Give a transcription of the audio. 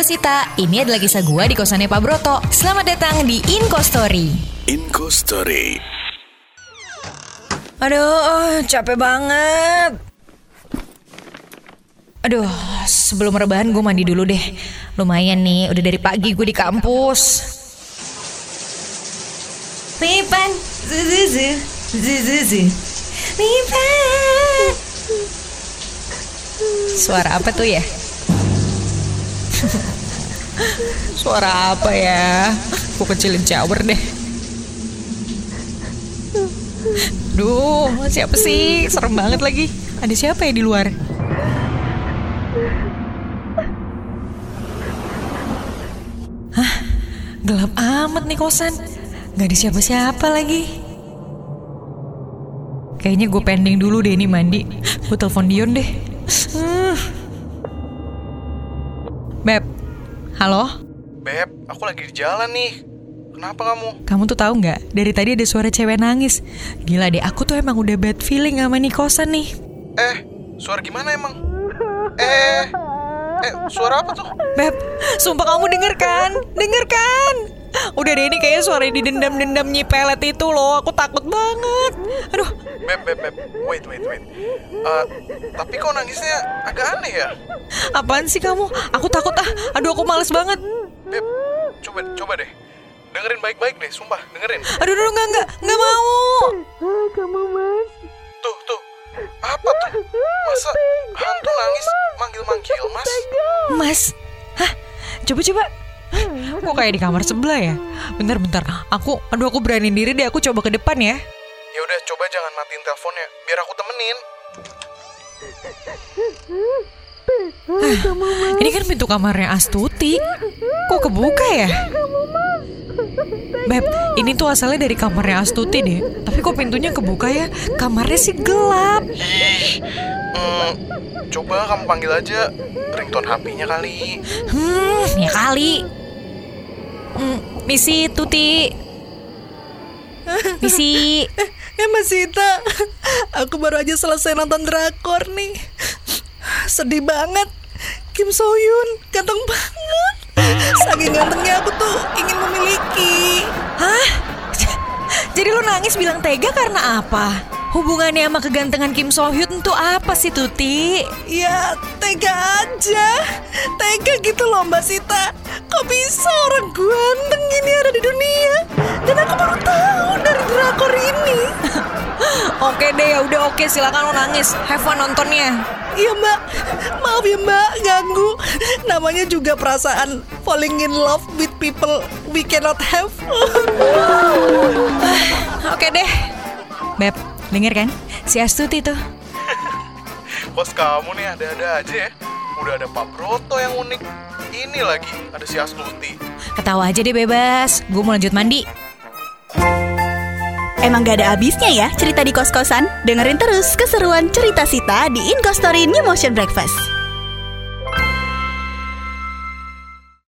gue Sita. Ini adalah kisah gue di kosannya Pak Broto. Selamat datang di Inko Story. Inco Story. Aduh, capek banget. Aduh, sebelum rebahan gue mandi dulu deh. Lumayan nih, udah dari pagi gue di kampus. Lipan, zuzuzu, zuzuzu. Lipan. Suara apa tuh ya? Suara apa ya? Gue kecilin shower deh. Duh, siapa sih? Serem banget lagi. Ada siapa ya di luar? Hah? Gelap amat nih kosan. Gak ada siapa-siapa lagi. Kayaknya gue pending dulu deh ini mandi. Gue telepon Dion deh. Hmm. Beb, halo? Beb, aku lagi di jalan nih. Kenapa kamu? Kamu tuh tahu nggak? Dari tadi ada suara cewek nangis. Gila deh, aku tuh emang udah bad feeling sama nih kosan nih. Eh, suara gimana emang? Eh, eh, suara apa tuh? Beb, sumpah kamu denger kan? Denger kan? Udah deh ini kayaknya suara didendam-dendam nyipelet itu loh. Aku takut banget. Aduh, Beb, beb, beb. Wait, wait, wait. Eh, tapi kok nangisnya agak aneh ya? apaan sih kamu? Aku takut ah. Aduh, aku males banget. Beb, coba, coba deh. Dengerin baik-baik deh, sumpah, dengerin. Aduh, aduh, enggak, enggak, enggak mau. Tuh, tuh. Apa tuh? Masa hantu nangis manggil-manggil, Mas? Mas, hah? Coba-coba. Kok kayak di kamar sebelah ya? Bentar, bentar. Aku, aduh, aku beraniin diri deh. Aku coba ke depan ya. Ya udah, coba jangan matiin teleponnya, biar aku temenin. Ini kan pintu kamarnya Astuti. Kok kebuka ya? Beb, ini tuh asalnya dari kamarnya Astuti deh. Tapi kok pintunya kebuka ya? Kamarnya sih gelap. Ih, hmm, coba kamu panggil aja ringtone HP-nya kali. Hmm, ya kali. Hmm, misi Tuti. Misi. Eh Mas Sita, aku baru aja selesai nonton drakor nih. Sedih banget. Kim So Hyun ganteng banget. Saking gantengnya aku tuh ingin memiliki. Hah? Jadi lu nangis bilang tega karena apa? Hubungannya sama kegantengan Kim So Hyun tuh apa sih Tuti? Ya tega aja. Tega gitu loh Mbak Sita. Kok bisa orang ganteng gini ada di dunia? Dan aku baru tahu dari drakor ini. Oke deh, ya udah oke silakan lu nangis. Have fun nontonnya. Iya mbak, maaf ya mbak ganggu Namanya juga perasaan falling in love with people we cannot have Oke deh. Beb, denger kan? Si Astuti tuh. Bos kamu nih ada-ada aja ya. Udah ada Pak Broto yang unik. Ini lagi ada si Astuti. Ketawa aja deh bebas. Gue mau lanjut mandi. Emang gak ada habisnya ya cerita di kos-kosan? Dengerin terus keseruan cerita Sita di Inko Story New Motion Breakfast.